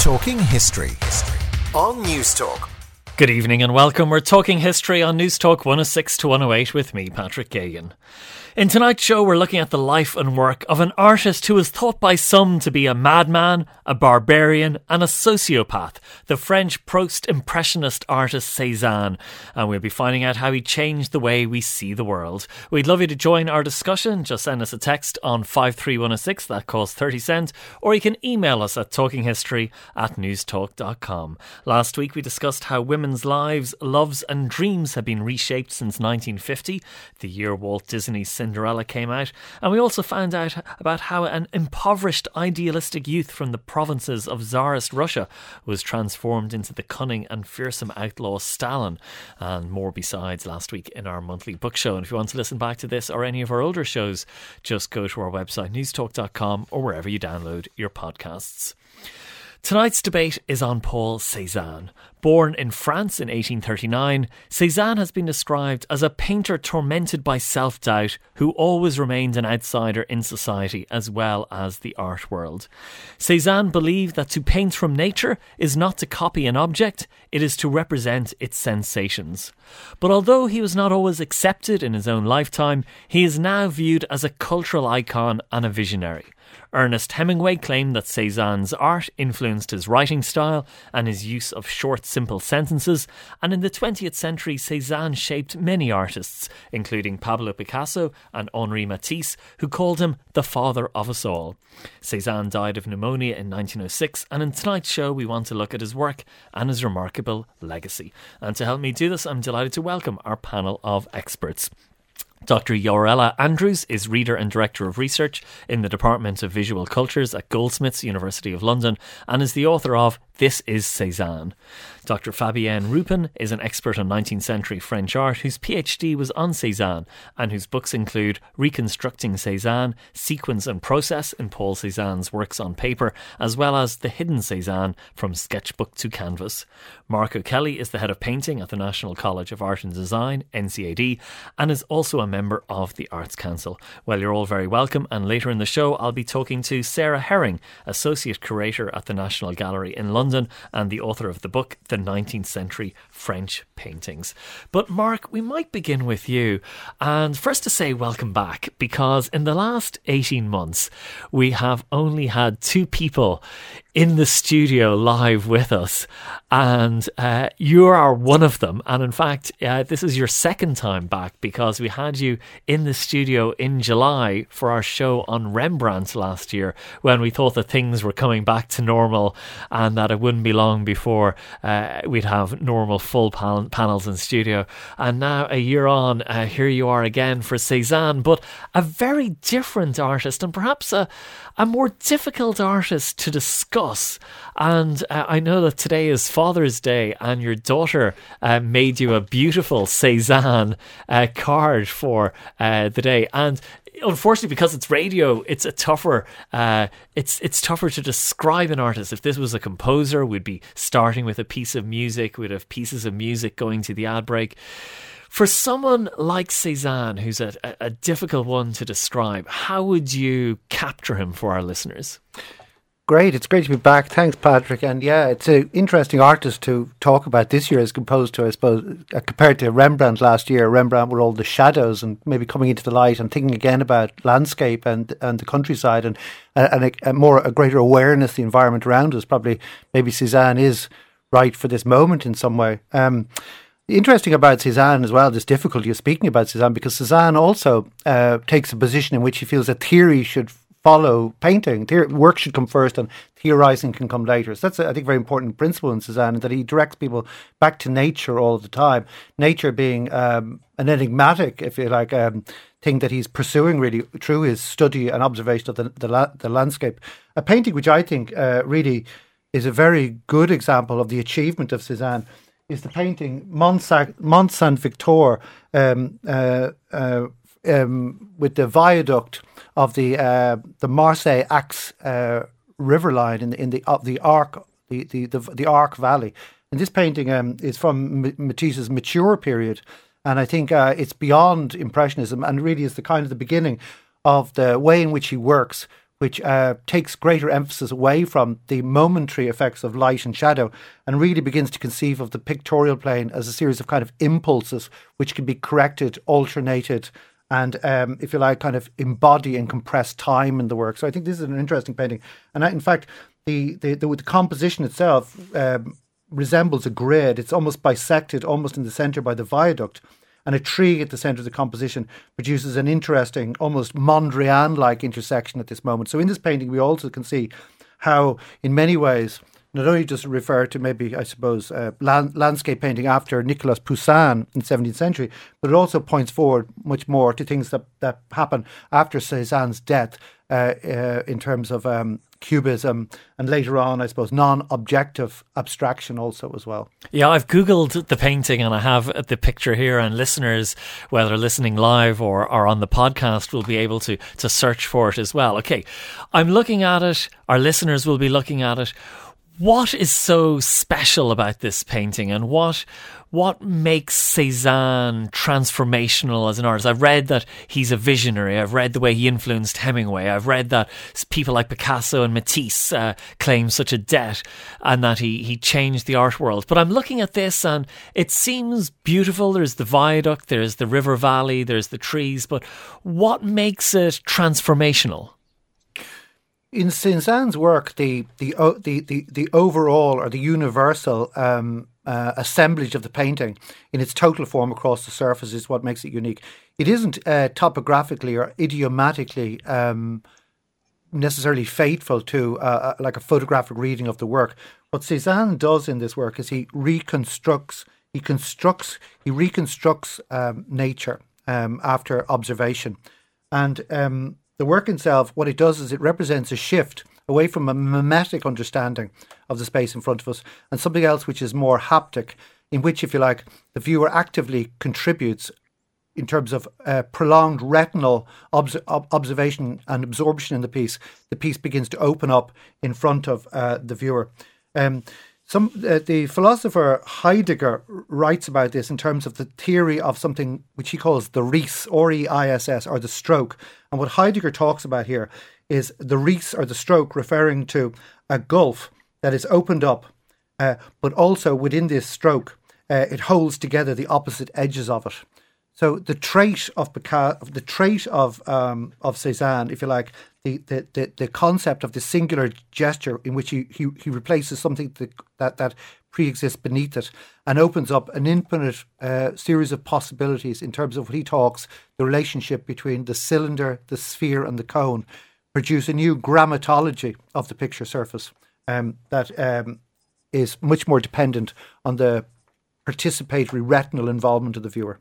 Talking History on News Talk. Good evening and welcome. We're talking history on News Talk 106 to 108 with me, Patrick Geoghegan. In tonight's show, we're looking at the life and work of an artist who is thought by some to be a madman, a barbarian, and a sociopath, the French post impressionist artist Cezanne. And we'll be finding out how he changed the way we see the world. We'd love you to join our discussion. Just send us a text on 53106, that costs 30 cents, or you can email us at talkinghistory at newstalk.com. Last week, we discussed how women's lives, loves, and dreams have been reshaped since 1950, the year Walt Disney's Cinderella came out, and we also found out about how an impoverished idealistic youth from the provinces of Tsarist Russia was transformed into the cunning and fearsome outlaw Stalin, and more besides last week in our monthly book show. And if you want to listen back to this or any of our older shows, just go to our website newstalk.com or wherever you download your podcasts. Tonight's debate is on Paul Cézanne. Born in France in 1839, Cézanne has been described as a painter tormented by self doubt who always remained an outsider in society as well as the art world. Cézanne believed that to paint from nature is not to copy an object, it is to represent its sensations. But although he was not always accepted in his own lifetime, he is now viewed as a cultural icon and a visionary. Ernest Hemingway claimed that Cezanne's art influenced his writing style and his use of short, simple sentences, and in the 20th century, Cezanne shaped many artists, including Pablo Picasso and Henri Matisse, who called him the father of us all. Cezanne died of pneumonia in 1906, and in tonight's show, we want to look at his work and his remarkable legacy. And to help me do this, I'm delighted to welcome our panel of experts. Dr. Jorella Andrews is Reader and Director of Research in the Department of Visual Cultures at Goldsmiths, University of London, and is the author of This is Cézanne. Dr. Fabienne Ruppen is an expert on 19th century French art whose PhD was on Cézanne and whose books include Reconstructing Cézanne, Sequence and Process in Paul Cézanne's works on paper, as well as The Hidden Cézanne from Sketchbook to Canvas. Mark O'Kelly is the head of painting at the National College of Art and Design, NCAD, and is also a member of the Arts Council. Well, you're all very welcome, and later in the show, I'll be talking to Sarah Herring, Associate Curator at the National Gallery in London and the author of the book, The 19th Century French Paintings. But, Mark, we might begin with you. And first to say welcome back, because in the last 18 months, we have only had two people in the studio live with us, and uh, you are one of them. And in fact, uh, this is your second time back because we had you in the studio in July for our show on Rembrandt last year when we thought that things were coming back to normal and that it wouldn't be long before uh, we'd have normal full pan- panels in studio. And now, a year on, uh, here you are again for Cezanne, but a very different artist and perhaps a, a more difficult artist to discuss. And uh, I know that today is Father's Day, and your daughter uh, made you a beautiful Cezanne uh, card for uh, the day. And unfortunately, because it's radio, it's a tougher. Uh, it's it's tougher to describe an artist. If this was a composer, we'd be starting with a piece of music. We'd have pieces of music going to the ad break. For someone like Cezanne, who's a, a difficult one to describe, how would you capture him for our listeners? Great, it's great to be back. Thanks, Patrick. And yeah, it's an interesting artist to talk about this year as opposed to, I suppose, uh, compared to Rembrandt last year. Rembrandt were all the shadows and maybe coming into the light and thinking again about landscape and and the countryside and and a, a more a greater awareness the environment around us. Probably, maybe Cezanne is right for this moment in some way. Um, Interesting about Cezanne as well, this difficulty of speaking about Cezanne, because Cezanne also uh, takes a position in which he feels that theory should follow painting. Theor- work should come first and theorizing can come later. So that's, a, I think, a very important principle in Cezanne, that he directs people back to nature all the time. Nature being um, an enigmatic, if you like, um, thing that he's pursuing really through his study and observation of the, the, la- the landscape. A painting which I think uh, really is a very good example of the achievement of Cezanne is the painting Mont Saint Victoire um, uh, uh, um, with the viaduct of the uh, the Marseille Aix uh, river line in the in the uh, the Arc the the the Arc Valley. And this painting um, is from Matisse's mature period, and I think uh, it's beyond impressionism, and really is the kind of the beginning of the way in which he works which uh, takes greater emphasis away from the momentary effects of light and shadow and really begins to conceive of the pictorial plane as a series of kind of impulses which can be corrected, alternated, and um, if you like, kind of embody and compress time in the work. So I think this is an interesting painting. And I, in fact, the, the, the, the composition itself um, resembles a grid. It's almost bisected, almost in the centre by the viaduct. And a tree at the centre of the composition produces an interesting, almost Mondrian like intersection at this moment. So in this painting, we also can see how, in many ways, not only does it refer to maybe, I suppose, uh, land, landscape painting after Nicolas Poussin in the 17th century, but it also points forward much more to things that, that happen after Cézanne's death uh, uh, in terms of um, cubism and later on, I suppose, non objective abstraction also as well. Yeah, I've Googled the painting and I have the picture here, and listeners, whether listening live or, or on the podcast, will be able to, to search for it as well. Okay, I'm looking at it, our listeners will be looking at it. What is so special about this painting and what what makes Cezanne transformational as an artist? I've read that he's a visionary. I've read the way he influenced Hemingway. I've read that people like Picasso and Matisse uh, claim such a debt and that he, he changed the art world. But I'm looking at this and it seems beautiful. There's the viaduct, there's the river valley, there's the trees. But what makes it transformational? in Cezanne's work, the the the the, the overall or the universal um, uh, assemblage of the painting in its total form across the surface is what makes it unique. It isn't uh, topographically or idiomatically um, necessarily faithful to uh, uh like a photographic reading of the work. What Cezanne does in this work is he reconstructs, he constructs, he reconstructs um, nature um, after observation, and um, the work itself, what it does is it represents a shift away from a mimetic understanding of the space in front of us and something else which is more haptic, in which, if you like, the viewer actively contributes in terms of uh, prolonged retinal obs- observation and absorption in the piece. The piece begins to open up in front of uh, the viewer. Um, some uh, the philosopher Heidegger writes about this in terms of the theory of something which he calls the Riss, R E I S S, or the stroke. And what Heidegger talks about here is the Riss or the stroke, referring to a gulf that is opened up, uh, but also within this stroke, uh, it holds together the opposite edges of it. So the trait of the trait of um, of Cezanne, if you like, the, the, the, the, concept of the singular gesture in which he, he, he replaces something that, that, that pre-exists beneath it and opens up an infinite uh, series of possibilities in terms of what he talks the relationship between the cylinder, the sphere, and the cone, produce a new grammatology of the picture surface um, that um, is much more dependent on the participatory retinal involvement of the viewer.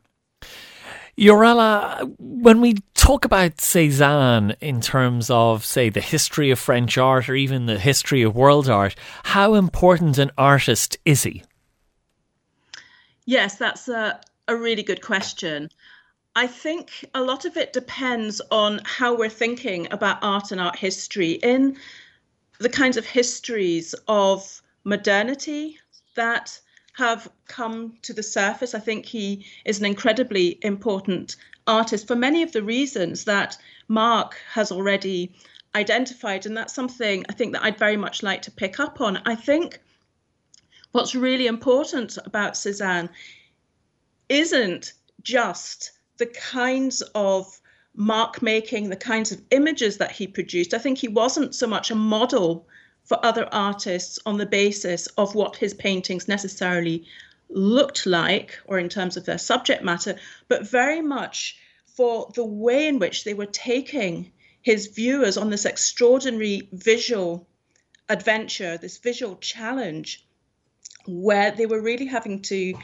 Jorella, when we talk about Cezanne in terms of, say, the history of French art or even the history of world art, how important an artist is he? Yes, that's a, a really good question. I think a lot of it depends on how we're thinking about art and art history in the kinds of histories of modernity that have come to the surface. I think he is an incredibly important artist for many of the reasons that Mark has already identified. And that's something I think that I'd very much like to pick up on. I think what's really important about Cezanne isn't just the kinds of mark making, the kinds of images that he produced. I think he wasn't so much a model for other artists on the basis of what his paintings necessarily looked like or in terms of their subject matter, but very much for the way in which they were taking his viewers on this extraordinary visual adventure, this visual challenge, where they were really having to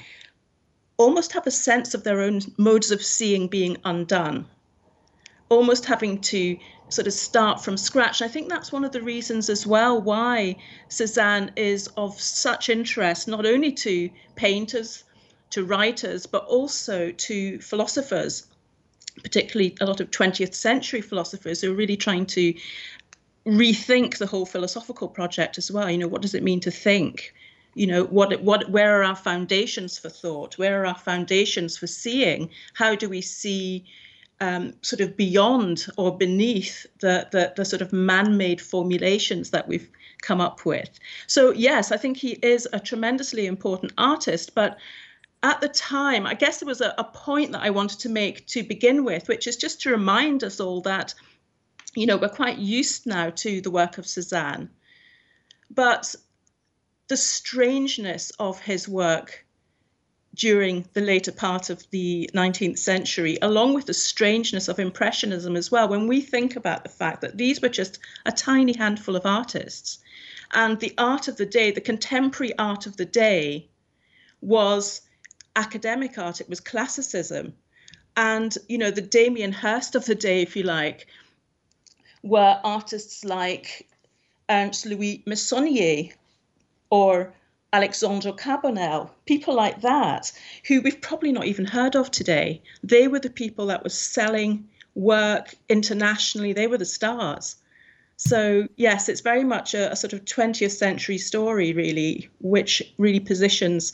almost have a sense of their own modes of seeing being undone, almost having to sort of start from scratch. I think that's one of the reasons as well why Cezanne is of such interest, not only to painters, to writers, but also to philosophers, particularly a lot of 20th century philosophers who are really trying to rethink the whole philosophical project as well. You know, what does it mean to think? You know, what what where are our foundations for thought? Where are our foundations for seeing? How do we see um, sort of beyond or beneath the, the, the sort of man-made formulations that we've come up with. So yes, I think he is a tremendously important artist, but at the time, I guess there was a, a point that I wanted to make to begin with, which is just to remind us all that, you know, we're quite used now to the work of Cezanne, but the strangeness of his work during the later part of the 19th century, along with the strangeness of Impressionism as well, when we think about the fact that these were just a tiny handful of artists. And the art of the day, the contemporary art of the day, was academic art, it was classicism. And, you know, the Damien Hirst of the day, if you like, were artists like Ernst Louis Meissonier or Alexandre Cabanel, people like that, who we've probably not even heard of today. They were the people that were selling work internationally, they were the stars. So, yes, it's very much a, a sort of 20th century story, really, which really positions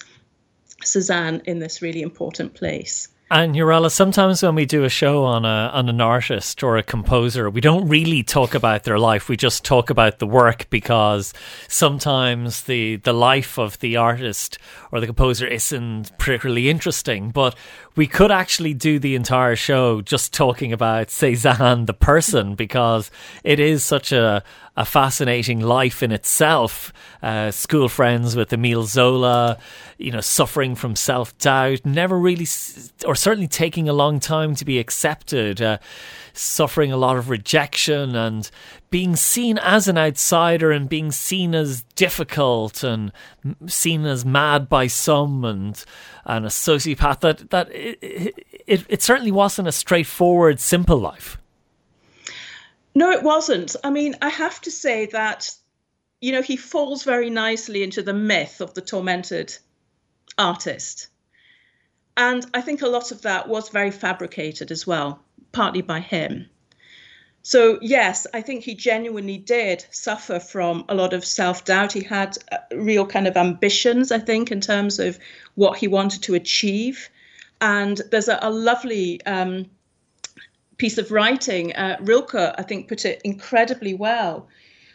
Cézanne in this really important place. And Jorella, sometimes when we do a show on a on an artist or a composer, we don't really talk about their life. We just talk about the work because sometimes the the life of the artist or the composer isn't particularly interesting. But we could actually do the entire show just talking about Cezanne the person because it is such a, a fascinating life in itself. Uh, school friends with Emile Zola, you know, suffering from self doubt, never really, or certainly taking a long time to be accepted. Uh, suffering a lot of rejection and being seen as an outsider and being seen as difficult and seen as mad by some and and a sociopath that that it, it, it certainly wasn't a straightforward simple life no it wasn't i mean i have to say that you know he falls very nicely into the myth of the tormented artist and i think a lot of that was very fabricated as well partly by him. So, yes, I think he genuinely did suffer from a lot of self doubt. He had uh, real kind of ambitions, I think, in terms of what he wanted to achieve. And there's a, a lovely um, piece of writing. Uh, Rilke, I think, put it incredibly well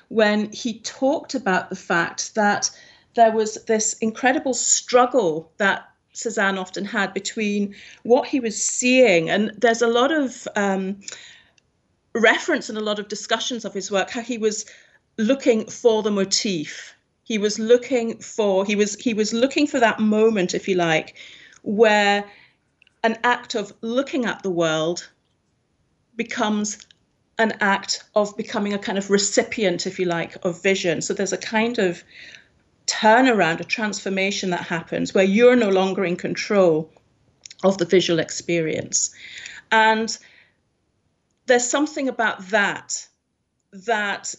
when he talked about the fact that there was this incredible struggle that Cezanne often had between what he was seeing, and there's a lot of um, reference and a lot of discussions of his work, how he was looking for the motif. He was looking for he was he was looking for that moment, if you like, where an act of looking at the world becomes an act of becoming a kind of recipient, if you like, of vision. So there's a kind of turnaround, a transformation that happens where you're no longer in control of the visual experience. And there's something about that that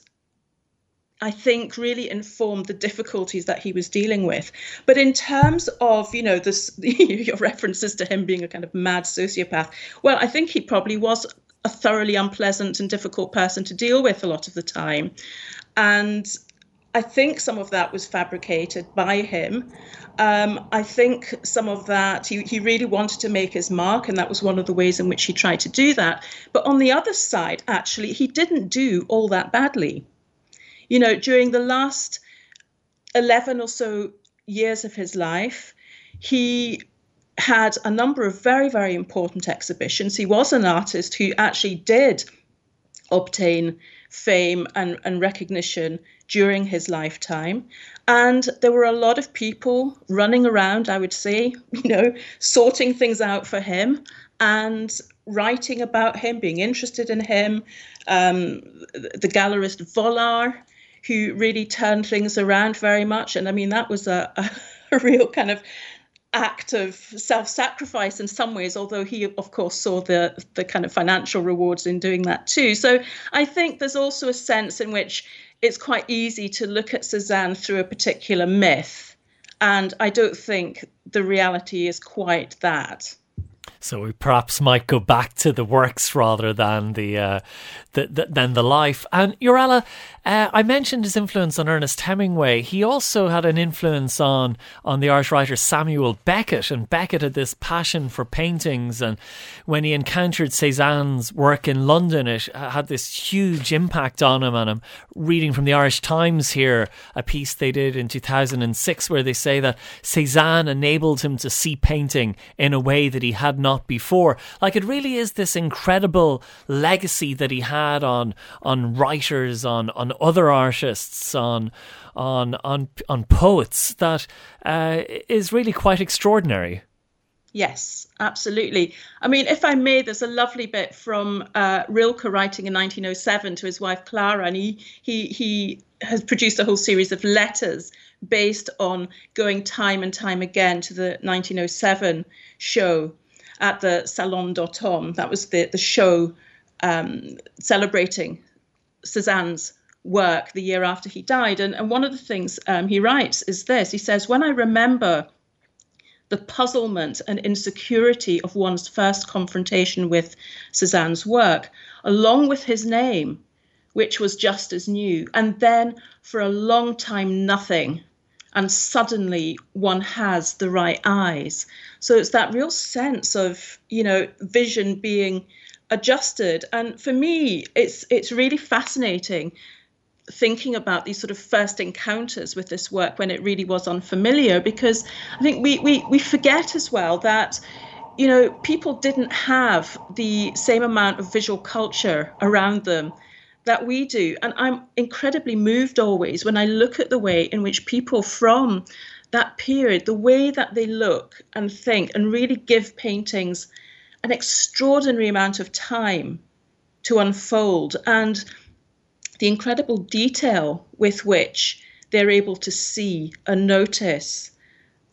I think really informed the difficulties that he was dealing with. But in terms of, you know, this your references to him being a kind of mad sociopath, well, I think he probably was a thoroughly unpleasant and difficult person to deal with a lot of the time. And I think some of that was fabricated by him. Um, I think some of that, he, he really wanted to make his mark, and that was one of the ways in which he tried to do that. But on the other side, actually, he didn't do all that badly. You know, during the last 11 or so years of his life, he had a number of very, very important exhibitions. He was an artist who actually did obtain fame and, and recognition during his lifetime. And there were a lot of people running around, I would say, you know, sorting things out for him and writing about him, being interested in him. Um, the gallerist Vollard, who really turned things around very much. And I mean, that was a, a real kind of act of self-sacrifice in some ways although he of course saw the the kind of financial rewards in doing that too so i think there's also a sense in which it's quite easy to look at Cezanne through a particular myth. And I don't think the reality is quite that. So we perhaps might go back to the works rather than the, uh, the, the than the life. And Jorella, uh, I mentioned his influence on Ernest Hemingway. He also had an influence on on the Irish writer Samuel Beckett, and Beckett had this passion for paintings. And when he encountered Cézanne's work in London, it had this huge impact on him. And I'm reading from the Irish Times here a piece they did in 2006 where they say that Cézanne enabled him to see painting in a way that he had not before. Like it really is this incredible legacy that he had on on writers, on on other artists, on on on on poets that uh, is really quite extraordinary. Yes, absolutely. I mean, if I may, there's a lovely bit from uh, Rilke writing in 1907 to his wife Clara, and he he he has produced a whole series of letters based on going time and time again to the 1907 show at the Salon d'Automne. That was the the show um, celebrating Cézanne's work the year after he died. And, and one of the things um, he writes is this he says, When I remember the puzzlement and insecurity of one's first confrontation with Cézanne's work, along with his name, which was just as new, and then for a long time nothing. And suddenly one has the right eyes. So it's that real sense of, you know, vision being adjusted. And for me, it's it's really fascinating thinking about these sort of first encounters with this work when it really was unfamiliar because I think we we, we forget as well that you know people didn't have the same amount of visual culture around them that we do. And I'm incredibly moved always when I look at the way in which people from that period the way that they look and think and really give paintings an extraordinary amount of time to unfold and the incredible detail with which they're able to see and notice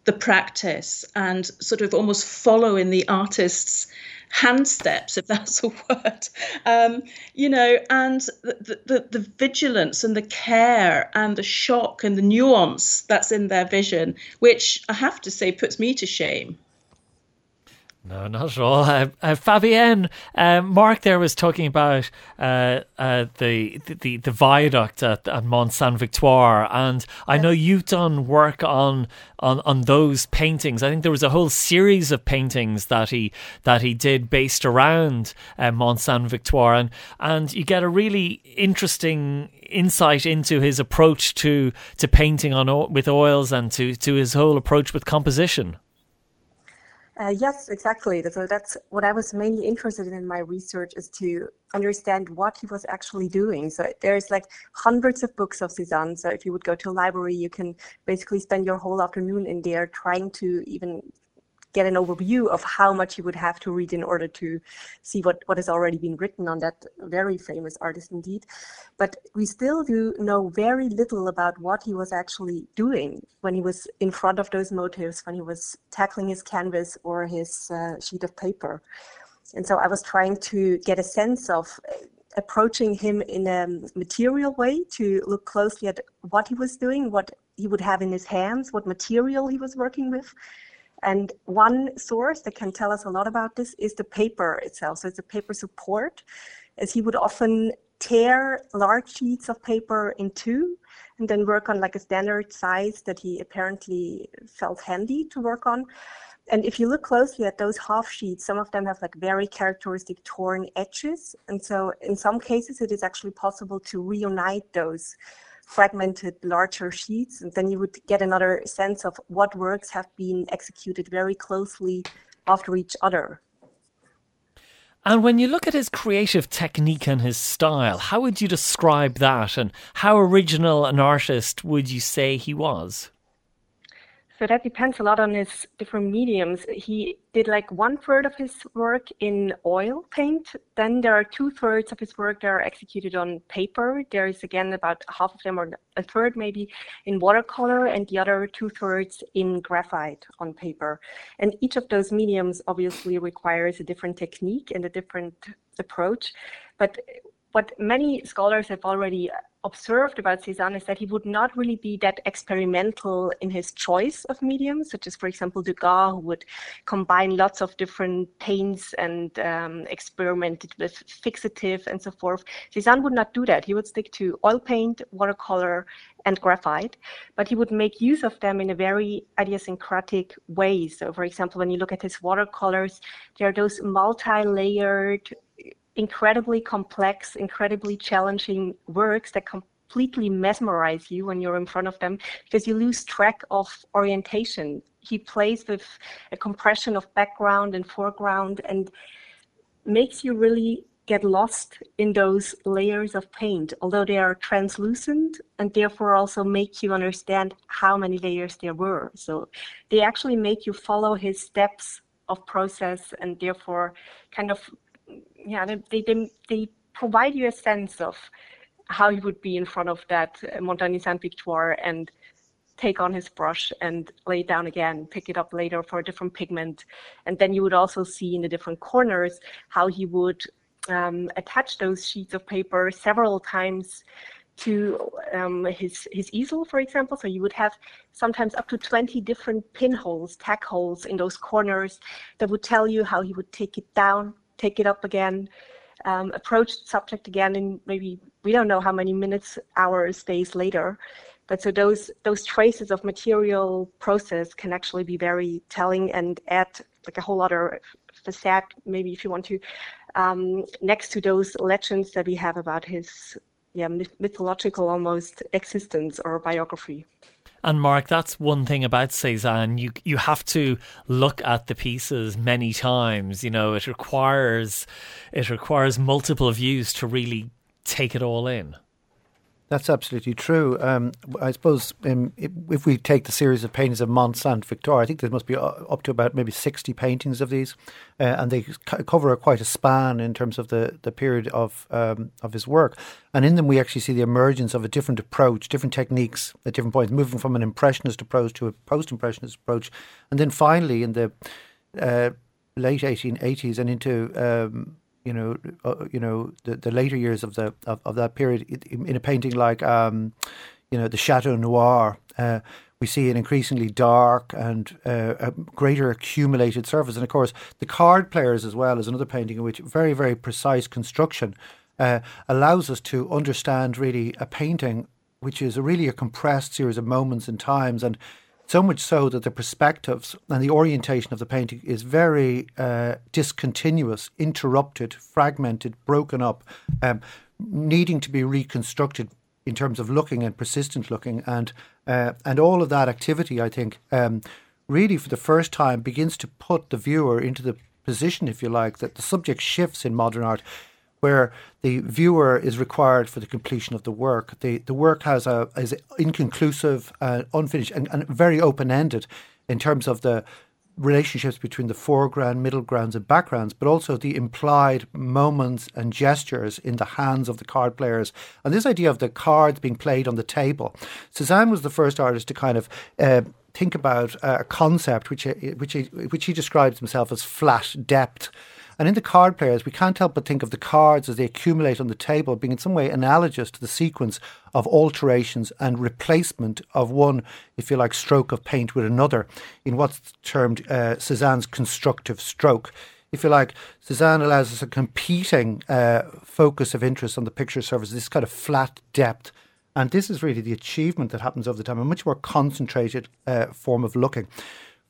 the practice and sort of almost follow in the artist's hand steps, if that's a word, um, you know, and the, the, the vigilance and the care and the shock and the nuance that's in their vision, which I have to say puts me to shame. No, not at all. Uh, uh, Fabienne, uh, Mark there was talking about uh, uh, the, the the viaduct at, at Mont Saint Victoire, and I know you've done work on, on on those paintings. I think there was a whole series of paintings that he that he did based around uh, Mont Saint Victoire, and and you get a really interesting insight into his approach to to painting on with oils and to to his whole approach with composition. Uh, yes, exactly. So that's what I was mainly interested in in my research is to understand what he was actually doing. So there's like hundreds of books of Cézanne. So if you would go to a library, you can basically spend your whole afternoon in there trying to even get an overview of how much you would have to read in order to see what, what has already been written on that very famous artist indeed. But we still do know very little about what he was actually doing when he was in front of those motifs, when he was tackling his canvas or his uh, sheet of paper. And so I was trying to get a sense of uh, approaching him in a material way to look closely at what he was doing, what he would have in his hands, what material he was working with, and one source that can tell us a lot about this is the paper itself. So it's a paper support, as he would often tear large sheets of paper in two and then work on like a standard size that he apparently felt handy to work on. And if you look closely at those half sheets, some of them have like very characteristic torn edges. And so in some cases, it is actually possible to reunite those fragmented larger sheets and then you would get another sense of what works have been executed very closely after each other. And when you look at his creative technique and his style, how would you describe that and how original an artist would you say he was? So that depends a lot on his different mediums. He did like one third of his work in oil paint. Then there are two thirds of his work that are executed on paper. There is again about half of them, or a third maybe, in watercolor, and the other two thirds in graphite on paper. And each of those mediums obviously requires a different technique and a different approach. But what many scholars have already observed about Cézanne is that he would not really be that experimental in his choice of mediums, such as, for example, Degas, who would combine lots of different paints and um, experimented with fixative and so forth. Cézanne would not do that. He would stick to oil paint, watercolor, and graphite, but he would make use of them in a very idiosyncratic way. So, for example, when you look at his watercolors, there are those multi-layered incredibly complex, incredibly challenging works that completely mesmerize you when you're in front of them because you lose track of orientation. He plays with a compression of background and foreground and makes you really get lost in those layers of paint, although they are translucent and therefore also make you understand how many layers there were. So they actually make you follow his steps of process and therefore kind of yeah, they, they, they provide you a sense of how he would be in front of that uh, Montagne Saint Victoire and take on his brush and lay it down again, pick it up later for a different pigment. And then you would also see in the different corners how he would um, attach those sheets of paper several times to um, his his easel, for example. So you would have sometimes up to 20 different pinholes, tack holes in those corners that would tell you how he would take it down, take it up again, um, approach the subject again in maybe we don't know how many minutes, hours, days later. But so those those traces of material process can actually be very telling and add like a whole other facet, maybe if you want to, um, next to those legends that we have about his yeah mythological almost existence or biography. And Mark, that's one thing about Cézanne. You you have to look at the pieces many times. You know, it requires it requires multiple views to really take it all in. That's absolutely true. Um, I suppose um, if we take the series of paintings of Mont Victoire, I think there must be uh, up to about maybe 60 paintings of these, uh, and they cover quite a span in terms of the, the period of um, of his work. And in them, we actually see the emergence of a different approach, different techniques at different points, moving from an impressionist approach to a post impressionist approach. And then finally, in the uh, late 1880s and into um, you know, uh, you know, the, the later years of the of, of that period in a painting like, um, you know, the Chateau Noir, uh, we see an increasingly dark and uh, a greater accumulated surface, and of course, the card players as well is another painting in which very very precise construction uh, allows us to understand really a painting which is really a compressed series of moments and times. And so much so that the perspectives and the orientation of the painting is very uh, discontinuous, interrupted, fragmented, broken up, um, needing to be reconstructed in terms of looking and persistent looking, and uh, and all of that activity, I think, um, really for the first time begins to put the viewer into the position, if you like, that the subject shifts in modern art where the viewer is required for the completion of the work. The the work has a is inconclusive, uh, unfinished, and, and very open ended in terms of the relationships between the foreground, middle grounds, and backgrounds, but also the implied moments and gestures in the hands of the card players. And this idea of the cards being played on the table. Cézanne was the first artist to kind of uh, think about a concept which which he, which he describes himself as flat depth. And in the card players, we can't help but think of the cards as they accumulate on the table being in some way analogous to the sequence of alterations and replacement of one, if you like, stroke of paint with another in what's termed uh, Cézanne's constructive stroke. If you like, Cézanne allows us a competing uh, focus of interest on the picture surface, this kind of flat depth. And this is really the achievement that happens over the time, a much more concentrated uh, form of looking.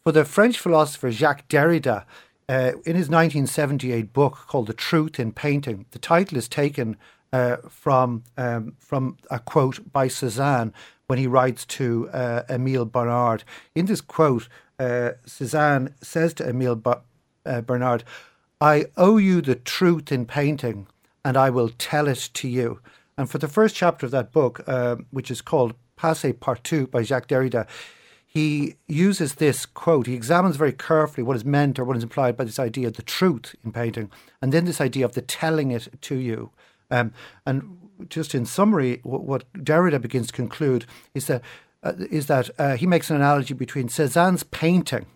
For the French philosopher Jacques Derrida, uh, in his 1978 book called The Truth in Painting, the title is taken uh, from um, from a quote by Cézanne when he writes to uh, Emile Bernard. In this quote, uh, Cézanne says to Emile uh, Bernard, "I owe you the truth in painting, and I will tell it to you." And for the first chapter of that book, uh, which is called Passé Partout by Jacques Derrida, he uses this quote. He examines very carefully what is meant or what is implied by this idea of the truth in painting, and then this idea of the telling it to you. Um, and just in summary, what, what, Derrida begins to conclude is that uh, is that uh, he makes an analogy between Cézanne's painting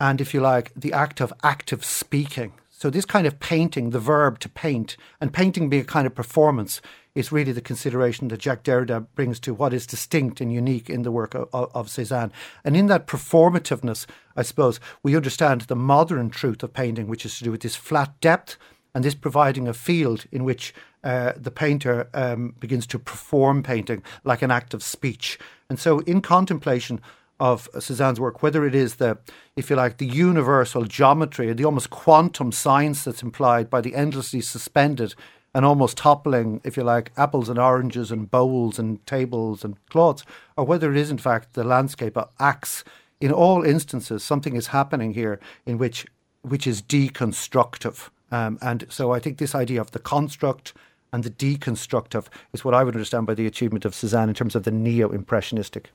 and, if you like, the act of active speaking. So, this kind of painting, the verb to paint, and painting being a kind of performance, is really the consideration that Jacques Derrida brings to what is distinct and unique in the work of, of Cézanne. And in that performativeness, I suppose, we understand the modern truth of painting, which is to do with this flat depth and this providing a field in which uh, the painter um, begins to perform painting like an act of speech. And so, in contemplation of Cézanne's work, whether it is the, if you like, the universal geometry, the almost quantum science that's implied by the endlessly suspended and almost toppling, if you like, apples and oranges and bowls and tables and cloths, or whether it is in fact the landscape acts. In all instances, something is happening here in which which is deconstructive. Um, and so I think this idea of the construct and the deconstructive is what I would understand by the achievement of Cézanne in terms of the neo impressionistic.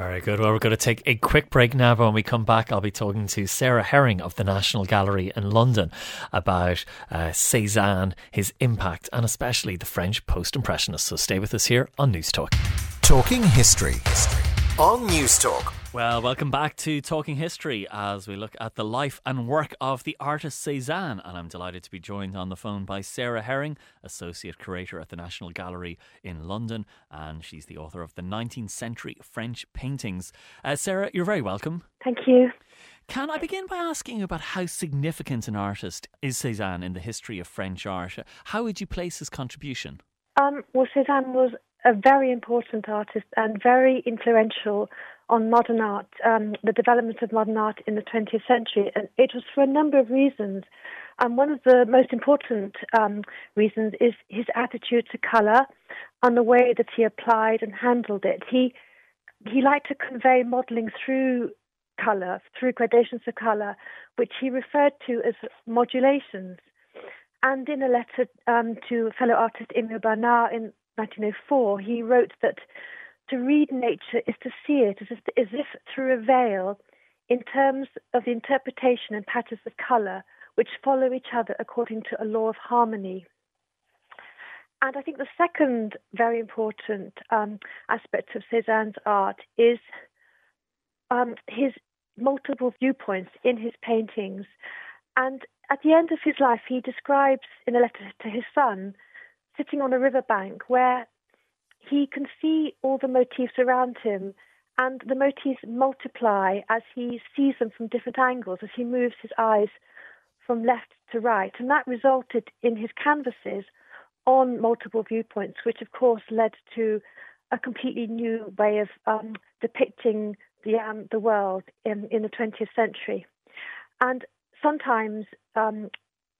Very good. Well, we're going to take a quick break now. But when we come back, I'll be talking to Sarah Herring of the National Gallery in London about uh, Cézanne, his impact, and especially the French post Impressionists. So stay with us here on News Talk. Talking history. history on Newstalk. Well, welcome back to Talking History as we look at the life and work of the artist Cézanne. And I'm delighted to be joined on the phone by Sarah Herring, Associate Curator at the National Gallery in London. And she's the author of the 19th Century French Paintings. Uh, Sarah, you're very welcome. Thank you. Can I begin by asking you about how significant an artist is Cézanne in the history of French art? How would you place his contribution? Um, well, Cézanne was a very important artist and very influential on modern art, um, the development of modern art in the 20th century. And it was for a number of reasons. And one of the most important um, reasons is his attitude to colour and the way that he applied and handled it. He he liked to convey modelling through colour, through gradations of colour, which he referred to as modulations. And in a letter um, to fellow artist Emile Bernard in 1904, he wrote that to read nature is to see it as if, as if through a veil in terms of the interpretation and patterns of colour which follow each other according to a law of harmony. And I think the second very important um, aspect of Cézanne's art is um, his multiple viewpoints in his paintings. And at the end of his life, he describes in a letter to his son sitting on a riverbank where he can see all the motifs around him and the motifs multiply as he sees them from different angles, as he moves his eyes from left to right. And that resulted in his canvases on multiple viewpoints, which of course led to a completely new way of um, depicting the, um, the world in, in the 20th century. And sometimes um,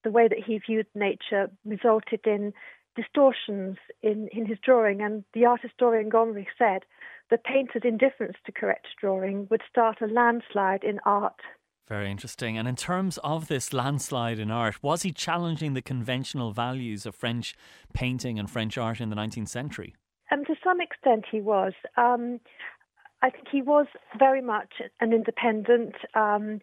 the way that he viewed nature resulted in distortions in, in his drawing, and the art historian Gombrich said the painter's indifference to correct drawing would start a landslide in art. Very interesting. And in terms of this landslide in art, was he challenging the conventional values of French painting and French art in the 19th century? Um, to some extent, he was. Um, I think he was very much an independent. Um,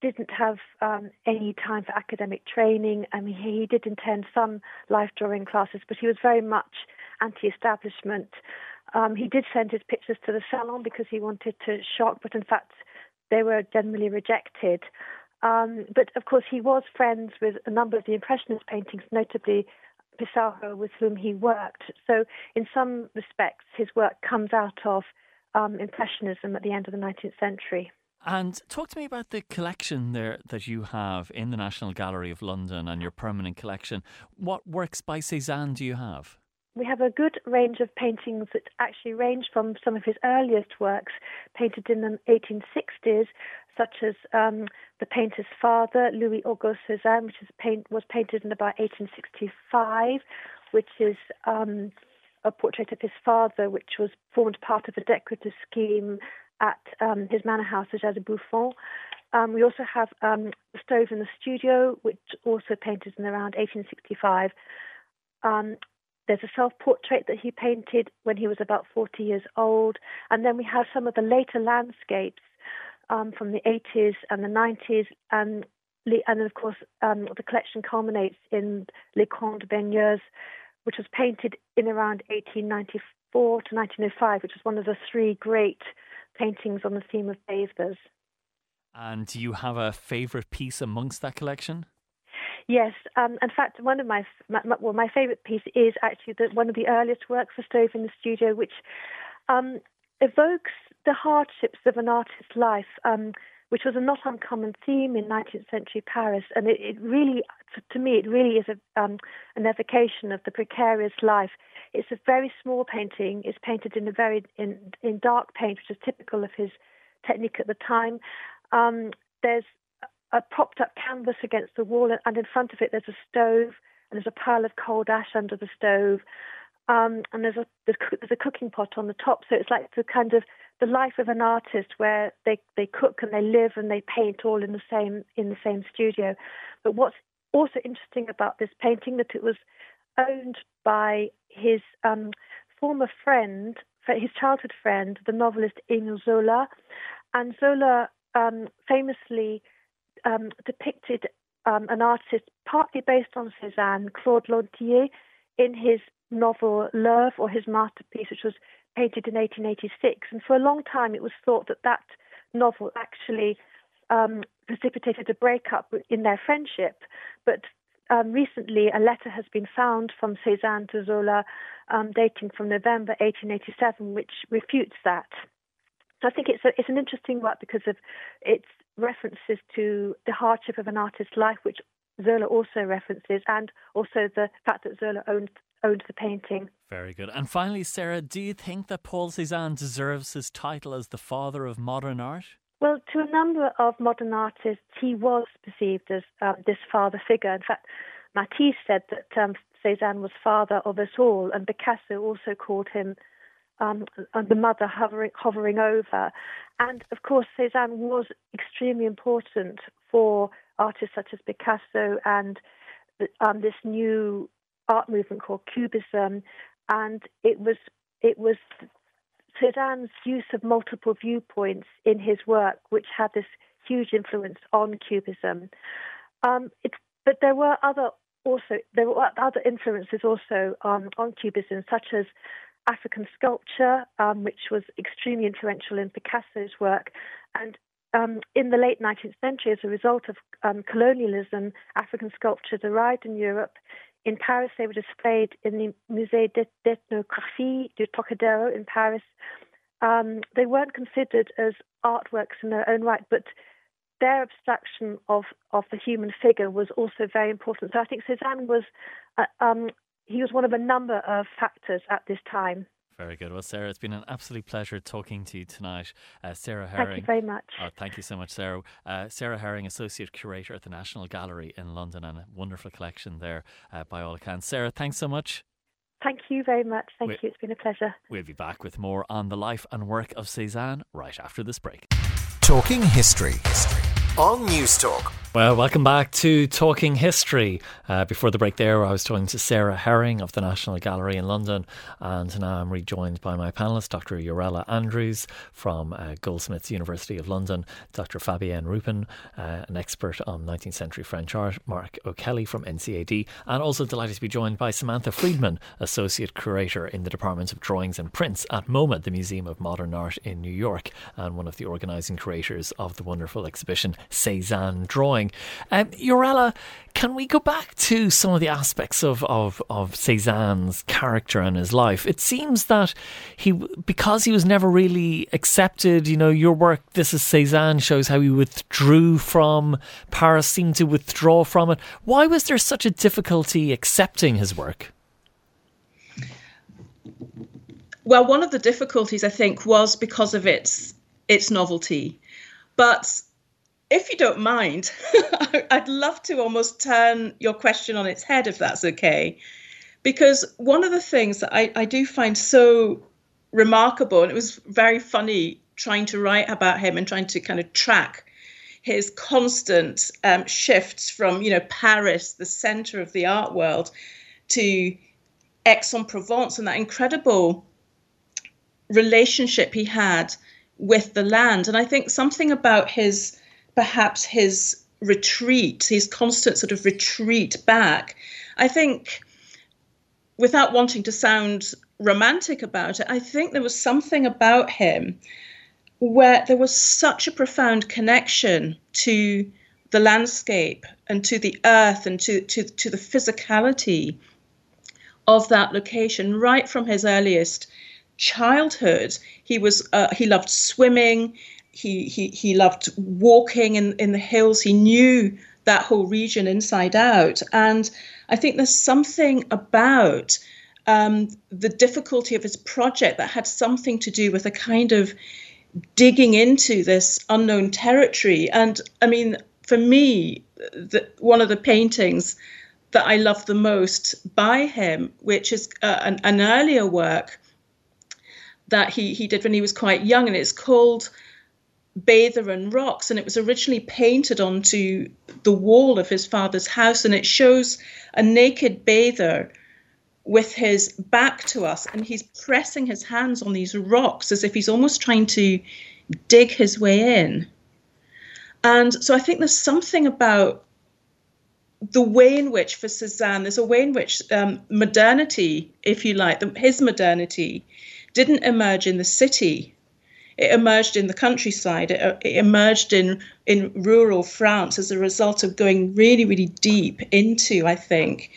didn't have um, any time for academic training. I mean, he, did attend some life drawing classes, but he was very much anti-establishment. Um, he did send his pictures to the salon because he wanted to shock, but in fact, they were generally rejected. Um, but of course, he was friends with a number of the Impressionist paintings, notably Pissarro, with whom he worked. So, in some respects, his work comes out of um, Impressionism at the end of the 19th century. And talk to me about the collection there that you have in the National Gallery of London and your permanent collection. What works by Cézanne do you have? We have a good range of paintings that actually range from some of his earliest works, painted in the 1860s, such as um, the painter's father, Louis Auguste Cézanne, which paint, was painted in about 1865, which is um, a portrait of his father, which was formed part of a decorative scheme at um, his manor house at Jas de Bouffan. Um, we also have um, the stove in the studio, which also painted in around 1865. Um, there's a self-portrait that he painted when he was about 40 years old, and then we have some of the later landscapes um, from the 80s and the 90s, and and of course um, the collection culminates in Les Grandes Baigneuses, which was painted in around 1894 to 1905, which was one of the three great paintings on the theme of bathers. And do you have a favourite piece amongst that collection? Yes, um, in fact, one of my, my, well, my favourite piece is actually the, one of the earliest works for Stove in the Studio, which um, evokes the hardships of an artist's life, um, which was a not uncommon theme in 19th century Paris, and it, it really, to me, it really is a, um, an evocation of the precarious life. It's a very small painting. It's painted in a very in, in dark paint, which is typical of his technique at the time. Um, there's a propped up canvas against the wall, and in front of it there's a stove, and there's a pile of cold ash under the stove, um, and there's a there's a cooking pot on the top. So it's like the kind of the life of an artist where they they cook and they live and they paint all in the same in the same studio. But what's also interesting about this painting that it was owned by his um, former friend, his childhood friend, the novelist Emile Zola, and Zola um, famously um, depicted um, an artist partly based on Cézanne, Claude Lantier, in his novel L'Oeuvre, or his masterpiece, which was painted in 1886. And for a long time, it was thought that that novel actually um, precipitated a breakup in their friendship. But um, recently, a letter has been found from Cézanne to Zola, um, dating from November 1887, which refutes that. So I think it's a, it's an interesting work because of its references to the hardship of an artist's life, which Zola also references, and also the fact that Zola owned owned the painting. Very good. And finally, Sarah, do you think that Paul Cézanne deserves his title as the father of modern art? Well, to a number of modern artists, he was perceived as um, this father figure. In fact, Matisse said that um, Cézanne was father of us all, and Picasso also called him um, the mother hovering, hovering over. And of course, Cézanne was extremely important for artists such as Picasso and um, this new art movement called Cubism. And it was it was Cézanne's use of multiple viewpoints in his work, which had this huge influence on Cubism. Um, it, but there were other also there were other influences also on, on Cubism, such as African sculpture, um, which was extremely influential in Picasso's work. And um, in the late 19th century, as a result of um, colonialism, African sculptures arrived in Europe. In Paris, they were displayed in the Musée d'Ethnographie du Trocadero in Paris. Um, they weren't considered as artworks in their own right, but their abstraction of, of the human figure was also very important. So I think Cézanne was uh, um, he was one of a number of factors at this time. Very good. Well, Sarah, it's been an absolute pleasure talking to you tonight. Uh, Sarah Herring. Thank you very much. Oh, thank you so much, Sarah. Uh, Sarah Herring, Associate Curator at the National Gallery in London, and a wonderful collection there uh, by all accounts. Sarah, thanks so much. Thank you very much. Thank we, you. It's been a pleasure. We'll be back with more on the life and work of Cézanne right after this break. Talking History history. on Newstalk. Well, welcome back to Talking History. Uh, before the break, there, I was talking to Sarah Herring of the National Gallery in London, and now I'm rejoined by my panellists, Dr. Jorella Andrews from uh, Goldsmiths University of London, Dr. Fabienne Ruppen, uh, an expert on 19th century French art, Mark O'Kelly from NCAD, and also delighted to be joined by Samantha Friedman, Associate Curator in the Department of Drawings and Prints at MoMA, the Museum of Modern Art in New York, and one of the organising curators of the wonderful exhibition Cézanne Drawing going. Um, Jorella, can we go back to some of the aspects of, of, of Cézanne's character and his life? It seems that he, because he was never really accepted, you know, your work, This is Cézanne, shows how he withdrew from Paris, seemed to withdraw from it. Why was there such a difficulty accepting his work? Well, one of the difficulties, I think, was because of its its novelty. But if you don't mind, I'd love to almost turn your question on its head, if that's okay. Because one of the things that I, I do find so remarkable, and it was very funny trying to write about him and trying to kind of track his constant um, shifts from, you know, Paris, the center of the art world, to Aix-en-Provence and that incredible relationship he had with the land. And I think something about his perhaps his retreat, his constant sort of retreat back. I think, without wanting to sound romantic about it, I think there was something about him where there was such a profound connection to the landscape and to the earth and to, to, to the physicality of that location right from his earliest childhood. He was uh, he loved swimming. He, he he loved walking in, in the hills. He knew that whole region inside out. And I think there's something about um, the difficulty of his project that had something to do with a kind of digging into this unknown territory. And I mean, for me, the, one of the paintings that I love the most by him, which is uh, an, an, earlier work that he, he did when he was quite young, and it's called Bather and Rocks, and it was originally painted onto the wall of his father's house, and it shows a naked bather with his back to us, and he's pressing his hands on these rocks as if he's almost trying to dig his way in. And so I think there's something about the way in which, for Cezanne, there's a way in which um, modernity, if you like, the, his modernity, didn't emerge in the city. It emerged in the countryside. It, it, emerged in in rural France as a result of going really, really deep into, I think,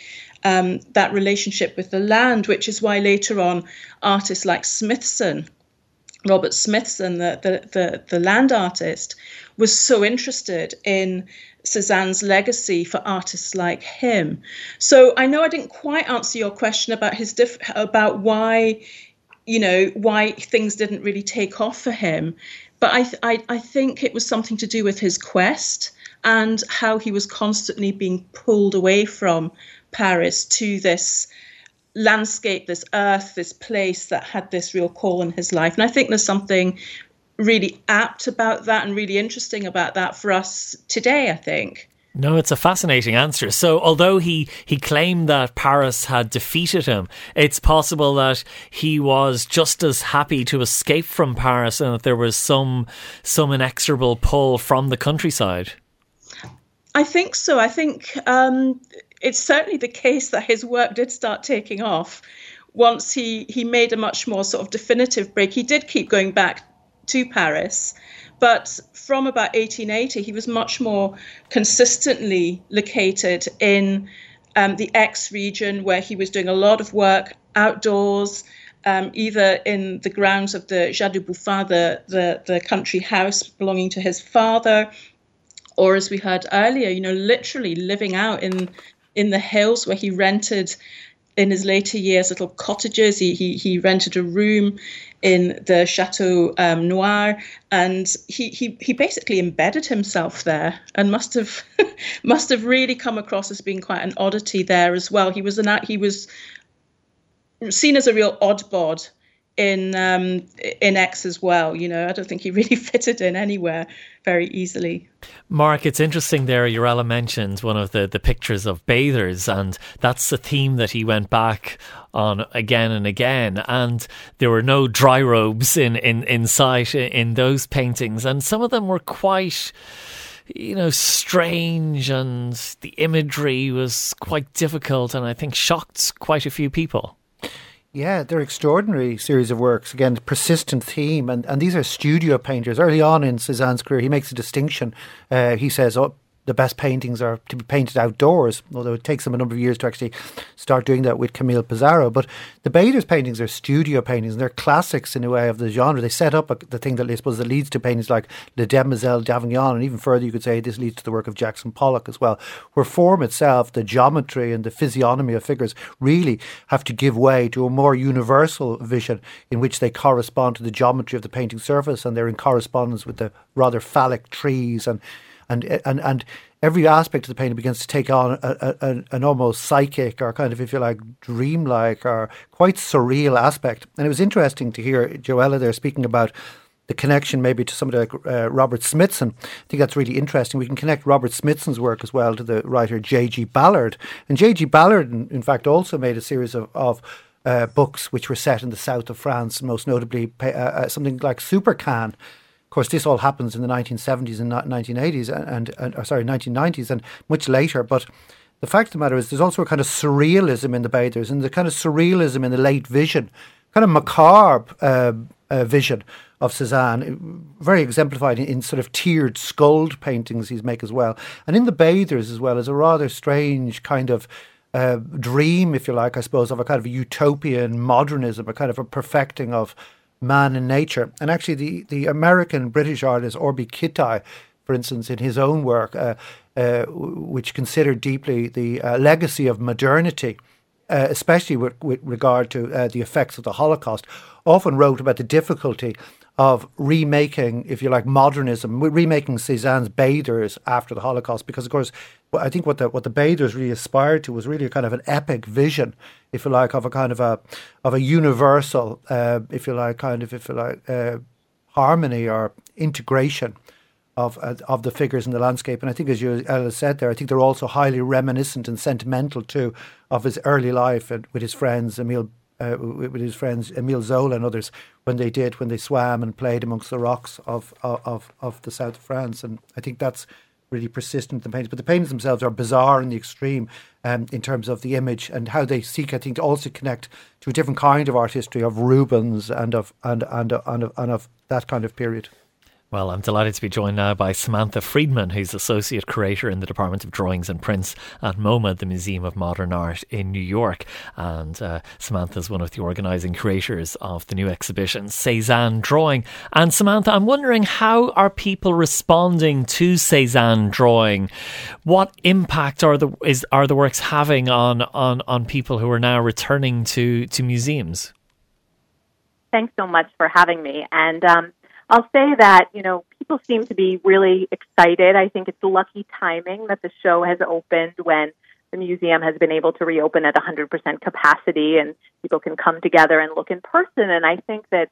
um, that relationship with the land, which is why later on artists like Smithson, Robert Smithson, the, the, the, the land artist, was so interested in Cezanne's legacy for artists like him. So I know I didn't quite answer your question about his diff- about why you know why things didn't really take off for him, but I, I I think it was something to do with his quest and how he was constantly being pulled away from Paris to this landscape, this earth, this place that had this real call in his life. And I think there's something really apt about that and really interesting about that for us today, I think. No, it's a fascinating answer. So, although he, he claimed that Paris had defeated him, it's possible that he was just as happy to escape from Paris and that there was some some inexorable pull from the countryside. I think so. I think um, it's certainly the case that his work did start taking off once he he made a much more sort of definitive break. He did keep going back to Paris, but from about 1880, he was much more consistently located in um, the Aix region, where he was doing a lot of work outdoors. Um, either in the grounds of the Jas de Bouffan, the, the, the country house belonging to his father, or as we heard earlier, you know, literally living out in in the hills where he rented in his later years little cottages. He, he, he rented a room in the Chateau um, Noir, and he, he he basically embedded himself there, and must have must have really come across as being quite an oddity there as well. He was an he was seen as a real odd bod in um, in Aix as well. You know, I don't think he really fitted in anywhere very easily. Mark, it's interesting there. Jorella mentioned one of the, the pictures of bathers, and that's a theme that he went back on again and again. And there were no dry robes in, in, in sight in those paintings, and some of them were quite you know, strange and the imagery was quite difficult and I think shocked quite a few people. Yeah, they're extraordinary series of works. Again, persistent theme, and, and these are studio painters. Early on in Cezanne's career, he makes a distinction. Uh, he says, "Oh, the best paintings are to be painted outdoors, although it takes them a number of years to actually start doing that with Camille Pissarro. But the Bader's paintings are studio paintings, and they're classics in a way of the genre. They set up a, the thing that I suppose that leads to paintings like Le Demoiselle d'Avignon, and even further, you could say this leads to the work of Jackson Pollock as well, where form itself, the geometry and the physiognomy of figures really have to give way to a more universal vision in which they correspond to the geometry of the painting surface, and they're in correspondence with the rather phallic trees and and and and every aspect of the painting begins to take on a, a, an almost psychic or kind of, if you like, dreamlike or quite surreal aspect. And it was interesting to hear Jorella there speaking about the connection maybe to somebody like uh, Robert Smithson. I think that's really interesting. We can connect Robert Smithson's work as well to the writer J.G. Ballard. And J.G. Ballard, in, in, fact, also made a series of, of uh, books which were set in the south of France, most notably uh, uh something like Super-Cannes, course, this all happens in the 1970s and 1980s and, and, and sorry, 1990s and much later. But the fact of the matter is, there's also a kind of surrealism in the bathers and the kind of surrealism in the late vision, kind of macabre uh, uh, vision of Cezanne, very exemplified in, in, sort of tiered scold paintings he's make as well. And in the Bathers as well is a rather strange kind of uh, dream, if you like, I suppose, of a kind of utopian modernism, a kind of a perfecting of man and nature. And actually, the, the American British artist R.B. Kitaj, for instance, in his own work, uh, uh, which considered deeply the uh, legacy of modernity, uh, especially with, with, regard to uh, the effects of the Holocaust, often wrote about the difficulty of remaking, if you like, modernism, remaking Cezanne's Bathers after the Holocaust, because of course, I think what the what the Bathers really aspired to was really a kind of an epic vision, if you like, of a kind of a of a universal, uh, if you like, kind of if you like, uh, harmony or integration of uh, of the figures in the landscape. And I think, as Jorella said there, I think they're also highly reminiscent and sentimental too of his early life and with his friends Emile uh, with his friends Emile Zola and others when they did when they swam and played amongst the rocks of of of the south of France, and I think that's really persistent in the paintings. But the paintings themselves are bizarre in the extreme um, in terms of the image and how they seek, I think, to also connect to a different kind of art history of Rubens and of and and and of, and of that kind of period. Well, I'm delighted to be joined now by Samantha Friedman, who's Associate Curator in the Department of Drawings and Prints at MoMA, the Museum of Modern Art in New York. And uh, Samantha is one of the organising creators of the new exhibition, Cezanne Drawing. And Samantha, I'm wondering how are people responding to Cezanne Drawing? What impact are the is are the works having on on on people who are now returning to to museums? Thanks so much for having me. And um, I'll say that, you know, people seem to be really excited. I think it's lucky timing that the show has opened when the museum has been able to reopen at 100% capacity and people can come together and look in person. And I think that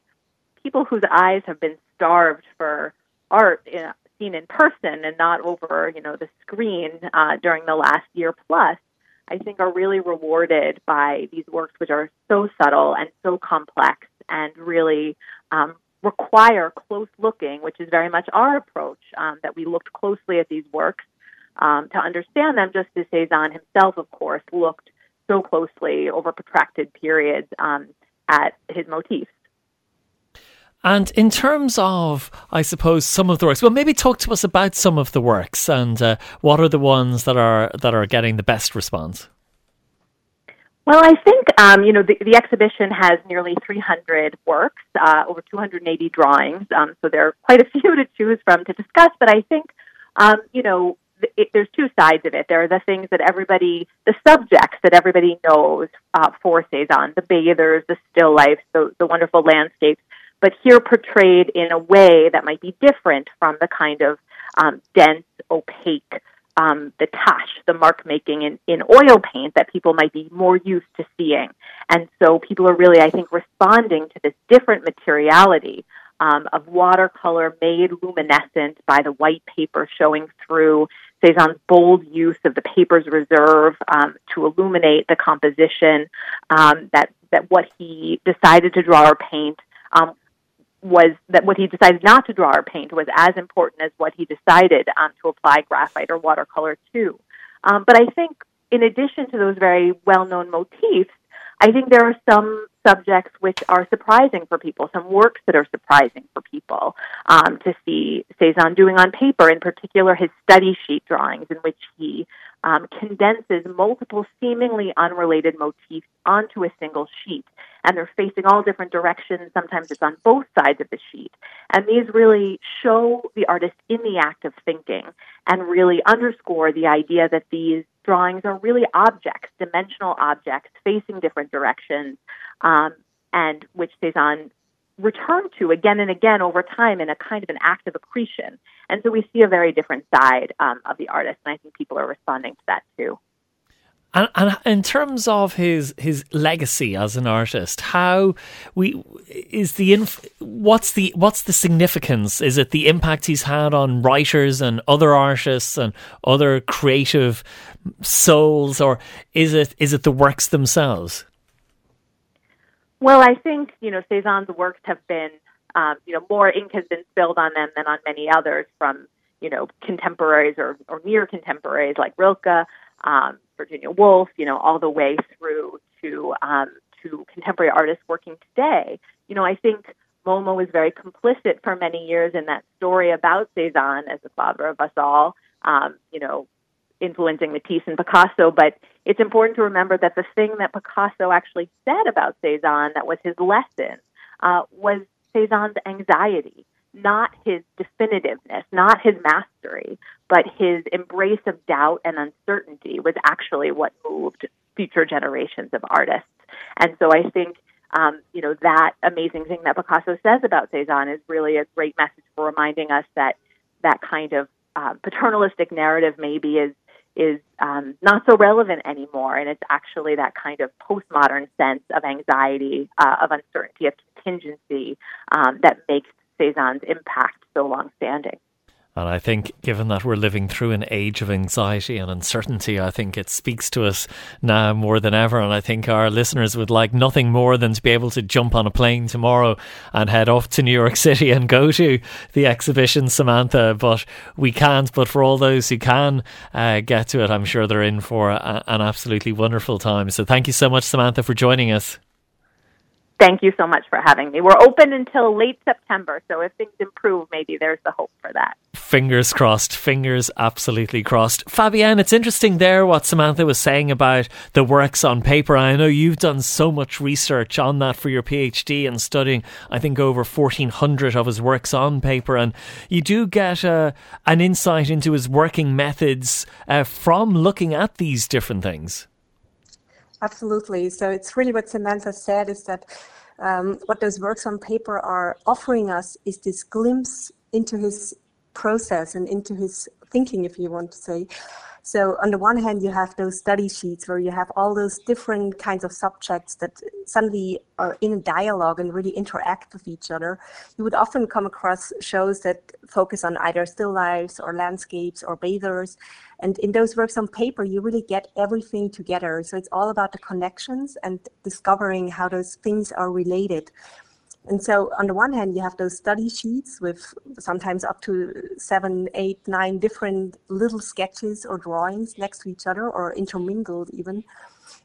people whose eyes have been starved for art you know, seen in person and not over, you know, the screen uh, during the last year plus, I think are really rewarded by these works, which are so subtle and so complex and really um, require close looking, which is very much our approach, um, that we looked closely at these works um, to understand them, just as Cezanne himself, of course, looked so closely over protracted periods um, at his motifs. And in terms of, I suppose, some of the works, well, maybe talk to us about some of the works and uh, what are the ones that are that are getting the best response. Well, I think um, you know the, the, exhibition has nearly 300 works, uh, over 280 drawings. Um, so there are quite a few to choose from to discuss. But I think um, you know it, there's two sides of it. There are the things that everybody, the subjects that everybody knows uh, for Cezanne, the bathers, the still lifes, the, the wonderful landscapes. But here portrayed in a way that might be different from the kind of um, dense, opaque um, the tache, the mark making in, in oil paint that people might be more used to seeing. And so people are really, I think, responding to this different materiality um, of watercolor made luminescent by the white paper showing through Cezanne's bold use of the paper's reserve um, to illuminate the composition, um, that, that what he decided to draw or paint um, was that what he decided not to draw or paint was as important as what he decided um, to apply graphite or watercolor to. Um, but I think, in addition to those very well known motifs, I think there are some subjects which are surprising for people, some works that are surprising for people um, to see Cezanne doing on paper, in particular his study sheet drawings, in which he um, condenses multiple seemingly unrelated motifs onto a single sheet. And they're facing all different directions. Sometimes it's on both sides of the sheet. And these really show the artist in the act of thinking and really underscore the idea that these drawings are really objects, dimensional objects facing different directions, um, and which Cezanne return to again and again over time in a kind of an act of accretion. And so we see a very different side um, of the artist, and I think people are responding to that too. And, and in terms of his his legacy as an artist, how we is the inf- what's the what's the significance? Is it the impact he's had on writers and other artists and other creative souls, or is it is it the works themselves? Well, I think you know Cezanne's works have been, um, you know, more ink has been spilled on them than on many others from you know contemporaries or, or near contemporaries like Rilke, um, Virginia Woolf, you know, all the way through to um, to contemporary artists working today. You know, I think MoMA was very complicit for many years in that story about Cezanne as the father of us all, um, you know, influencing Matisse and Picasso. But it's important to remember that the thing that Picasso actually said about Cezanne that was his lesson uh, was Cezanne's anxiety, not his definitiveness, not his mastery, but his embrace of doubt and uncertainty was actually what moved future generations of artists. And so I think um, you know, that amazing thing that Picasso says about Cezanne is really a great message for reminding us that that kind of uh, paternalistic narrative maybe is is um, not so relevant anymore, and it's actually that kind of postmodern sense of anxiety, uh, of uncertainty, of contingency um, that makes Cezanne's impact so long-standing. And I think, given that we're living through an age of anxiety and uncertainty, I think it speaks to us now more than ever. And I think our listeners would like nothing more than to be able to jump on a plane tomorrow and head off to New York City and go to the exhibition, Samantha. But we can't. But for all those who can uh, get to it, I'm sure they're in for a, an absolutely wonderful time. So thank you so much, Samantha, for joining us. Thank you so much for having me. We're open until late September, so if things improve, maybe there's the hope for that. Fingers crossed, fingers absolutely crossed. Fabienne, it's interesting there what Samantha was saying about the works on paper. I know you've done so much research on that for your PhD and studying, I think, over 1,400 of his works on paper. And you do get uh, an insight into his working methods uh, from looking at these different things. Absolutely. So it's really what Samantha said is that um, what those works on paper are offering us is this glimpse into his process and into his thinking, if you want to say. So on the one hand, you have those study sheets where you have all those different kinds of subjects that suddenly are in a dialogue and really interact with each other. You would often come across shows that focus on either still lifes or landscapes or bathers. And in those works on paper, you really get everything together. So it's all about the connections and discovering how those things are related. And so, on the one hand, you have those study sheets with sometimes up to seven, eight, nine different little sketches or drawings next to each other or intermingled even.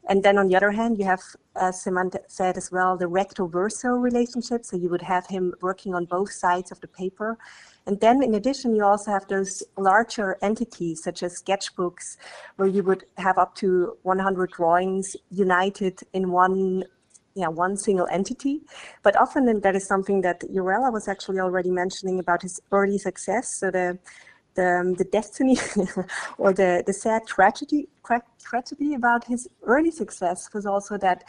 And then on the other hand, you have, as Samantha said as well, the recto verso relationship. So you would have him working on both sides of the paper. And then in addition, you also have those larger entities such as sketchbooks, where you would have up to 100 drawings united in one yeah, one single entity. But often that is something that Jorella was actually already mentioning about his early success. So the the, um, the destiny or the, the sad tragedy tragedy about his early success was also that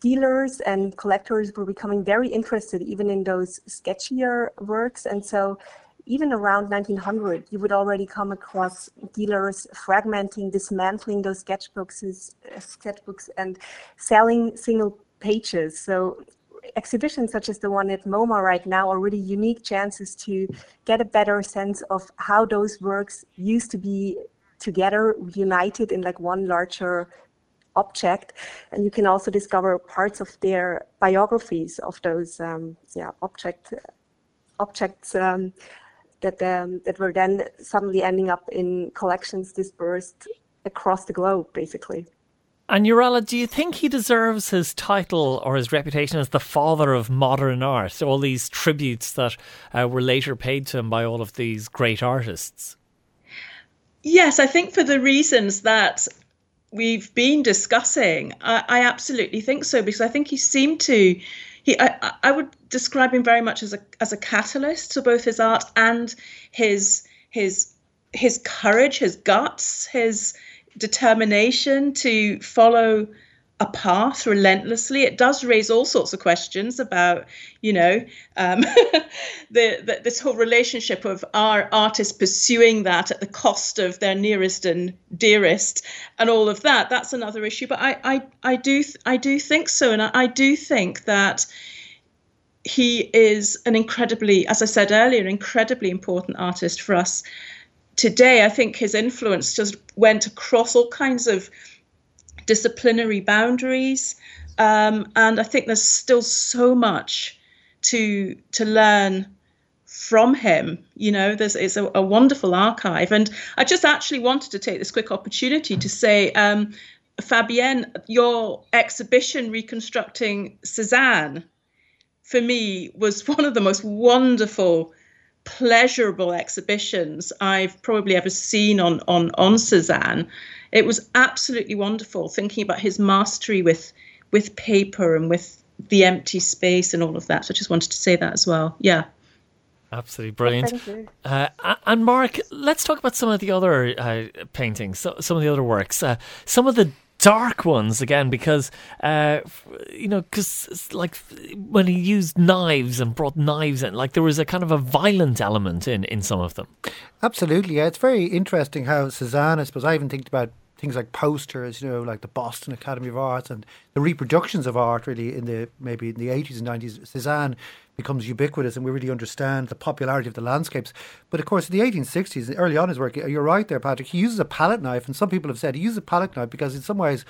dealers and collectors were becoming very interested even in those sketchier works and so even around 1900 you would already come across dealers fragmenting dismantling those sketchbooks sketchbooks and selling single pages. So exhibitions such as the one at MoMA right now are really unique chances to get a better sense of how those works used to be together, united in like one larger object. And you can also discover parts of their biographies of those um, yeah, object, objects um, that, um, that were then suddenly ending up in collections dispersed across the globe, basically. And Jorella, do you think he deserves his title or his reputation as the father of modern art? All these tributes that uh, were later paid to him by all of these great artists. Yes, I think for the reasons that we've been discussing, I, I absolutely think so because I think he seemed to. He, I, I would describe him very much as a as a catalyst to both his art and his his his courage, his guts, his determination to follow a path relentlessly. It does raise all sorts of questions about, you know, um, the, the, this whole relationship of our artists pursuing that at the cost of their nearest and dearest, and all of that. That's another issue. But I, I, I do, I do think so, and I, I do think that he is an incredibly, as I said earlier, incredibly important artist for us today, I think his influence just went across all kinds of disciplinary boundaries. Um, and I think there's still so much to to learn from him. You know, there's it's a, a wonderful archive. And I just actually wanted to take this quick opportunity to say, um, Fabienne, your exhibition reconstructing Cezanne for me was one of the most wonderful pleasurable exhibitions I've probably ever seen on on on Cezanne. It was absolutely wonderful thinking about his mastery with with paper and with the empty space and all of that. So I just wanted to say that as well. Yeah. Absolutely brilliant. Uh, and Mark, let's talk about some of the other uh, paintings, so, some of the other works. Uh, some of the dark ones again because uh, you know because like when he used knives and brought knives in like there was a kind of a violent element in in some of them absolutely yeah it's very interesting how Cezanne I suppose I even think about things like posters, you know, like the Boston Academy of Arts and the reproductions of art really in the maybe in the 80s and 90s. Cezanne becomes ubiquitous and we really understand the popularity of the landscapes. But of course, in the 1860s, early on in his work, you're right there, Patrick, he uses a palette knife. And some people have said he uses a palette knife because, in some ways,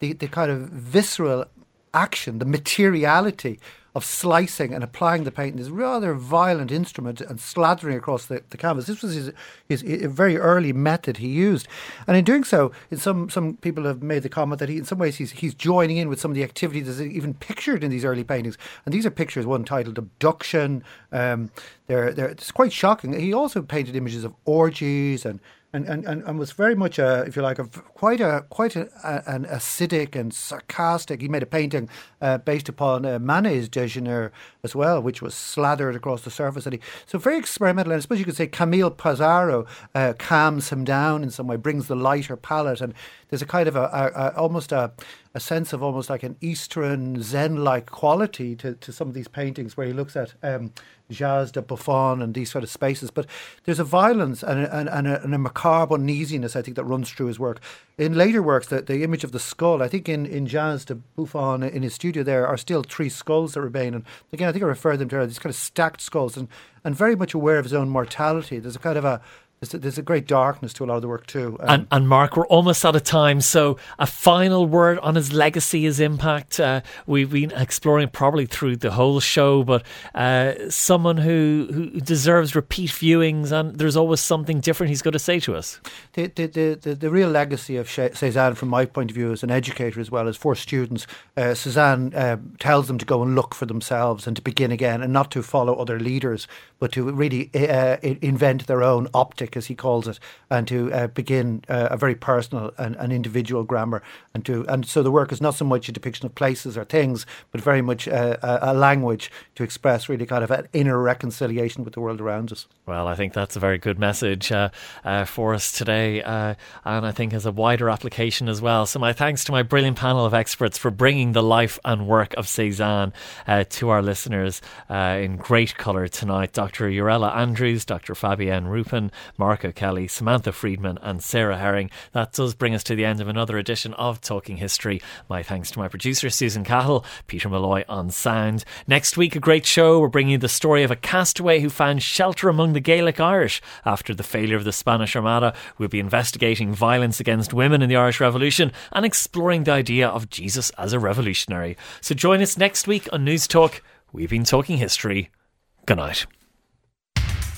the, the kind of visceral action, the materiality of slicing and applying the paint in this rather violent instrument and slathering across the, the canvas. This was his, his, his, very early method he used. And in doing so, in some, some people have made the comment that he, in some ways he's, he's joining in with some of the activities that even pictured in these early paintings. And these are pictures, one titled Abduction. Um, they're, they're, it's quite shocking. He also painted images of orgies and and, and, and, and was very much a, if you like, a quite a quite a, an acidic and sarcastic. He made a painting uh, based upon uh, Manet's Déjeuner as well, which was slathered across the surface. And he, so very experimental. And I suppose you could say Camille Pissarro uh, calms him down in some way, brings the lighter palette, and there's a kind of a, a, a almost a, a sense of almost like an Eastern Zen-like quality to, to some of these paintings, where he looks at um, Jas de Bouffan and these sort of spaces. But there's a violence and a, and, a, and a macabre uneasiness, I think, that runs through his work. In later works, the, the image of the skull, I think in, in Jas de Bouffan in his studio there are still three skulls that remain. And again, I think I refer them to these kind of stacked skulls and, and very much aware of his own mortality. There's a kind of a there's a, there's a great darkness to a lot of the work too. Um, and, and, Mark, we're almost out of time. So, a final word on his legacy, his impact. Uh, we've been exploring probably through the whole show, but uh, someone who, who deserves repeat viewings, and there's always something different he's going to say to us. The, the, the, the, the real legacy of Cezanne, from my point of view as an educator as well as for students, uh, Cezanne uh, tells them to go and look for themselves and to begin again and not to follow other leaders, but to really uh, invent their own optic, as he calls it, and to uh, begin uh, a very personal and, and, individual grammar. And to and so the work is not so much a depiction of places or things, but very much uh, a, a, language to express really kind of an inner reconciliation with the world around us. Well, I think that's a very good message uh, uh, for us today, uh, and I think has a wider application as well. So my thanks to my brilliant panel of experts for bringing the life and work of Cezanne to our listeners in great colour tonight. Jorella Andrews, Dr. Fabienne Ruppen, Mark O'Kelly, Samantha Friedman, and Sarah Herring. That does bring us to the end of another edition of Talking History. My thanks to my producer, Susan Cahill, Peter Malloy on sound. Next week, a great show. We're bringing you the story of a castaway who found shelter among the Gaelic Irish after the failure of the Spanish Armada. We'll be investigating violence against women in the Irish Revolution and exploring the idea of Jesus as a revolutionary. So join us next week on Newstalk. We've been talking history. Good night.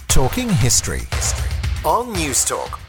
Talking history on Newstalk.